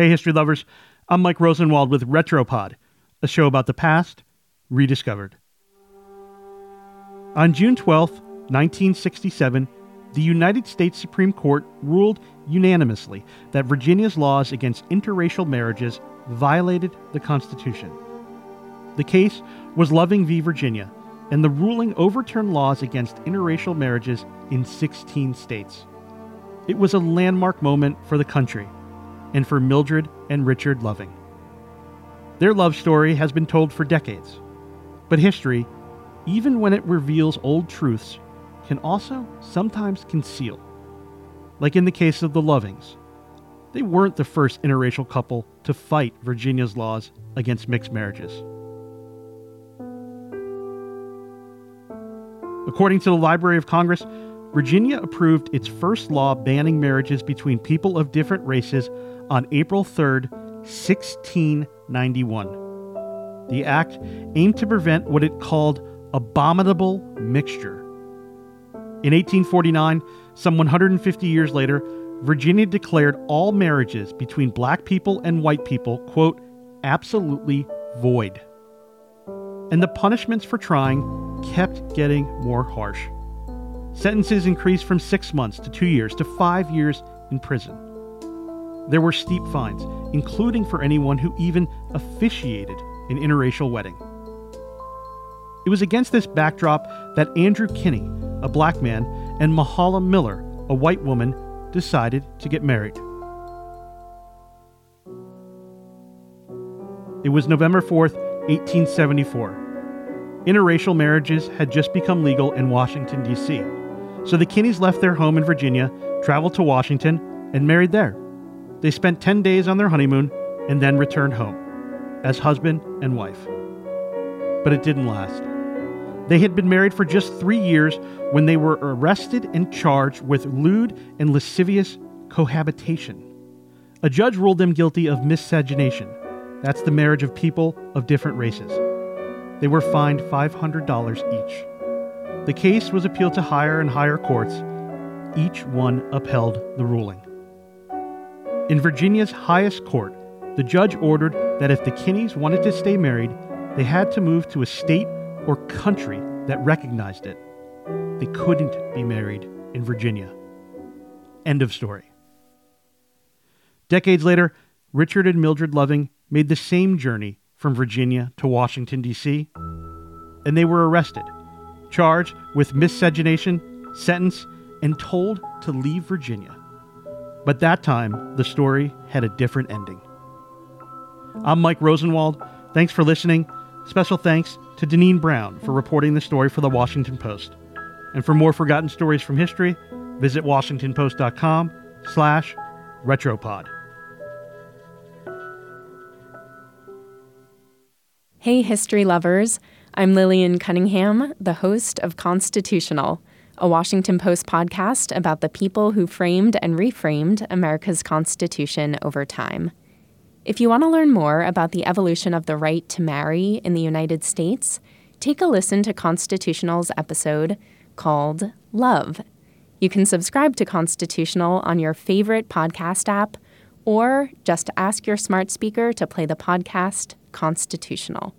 Hey, history lovers. I'm Mike Rosenwald with Retropod, a show about the past rediscovered. On June 12, 1967, the United States Supreme Court ruled unanimously that Virginia's laws against interracial marriages violated the Constitution. The case was Loving v. Virginia, and the ruling overturned laws against interracial marriages in 16 states. It was a landmark moment for the country and for Mildred and Richard Loving. Their love story has been told for decades, but history, even when it reveals old truths, can also sometimes conceal. Like in the case of the Lovings, they weren't the first interracial couple to fight Virginia's laws against mixed marriages. According to the Library of Congress, Virginia approved its first law banning marriages between people of different races on April 3, 1691. The act aimed to prevent what it called abominable mixture. In 1849, some 150 years later, Virginia declared all marriages between black people and white people, quote, absolutely void. And the punishments for trying kept getting more harsh. Sentences increased from six months to two years to five years in prison. There were steep fines, including for anyone who even officiated an interracial wedding. It was against this backdrop that Andrew Kinney, a black man, and Mahala Miller, a white woman, decided to get married. It was November 4th, 1874. Interracial marriages had just become legal in Washington, D.C., so the Kinneys left their home in Virginia, traveled to Washington, and married there. They spent 10 days on their honeymoon and then returned home as husband and wife. But it didn't last. They had been married for just three years when they were arrested and charged with lewd and lascivious cohabitation. A judge ruled them guilty of miscegenation. That's the marriage of people of different races. They were fined $500 each. The case was appealed to higher and higher courts. Each one upheld the ruling. In Virginia's highest court, the judge ordered that if the Kinneys wanted to stay married, they had to move to a state or country that recognized it. They couldn't be married in Virginia. End of story. Decades later, Richard and Mildred Loving made the same journey from Virginia to Washington, D.C., and they were arrested, charged with miscegenation, sentenced, and told to leave Virginia. But that time, the story had a different ending. I'm Mike Rosenwald. Thanks for listening. Special thanks to Deneen Brown for reporting the story for the Washington Post. And for more forgotten stories from history, visit washingtonpost.com slash retropod. Hey, history lovers. I'm Lillian Cunningham, the host of Constitutional, a Washington Post podcast about the people who framed and reframed America's Constitution over time. If you want to learn more about the evolution of the right to marry in the United States, take a listen to Constitutional's episode called Love. You can subscribe to Constitutional on your favorite podcast app or just ask your smart speaker to play the podcast Constitutional.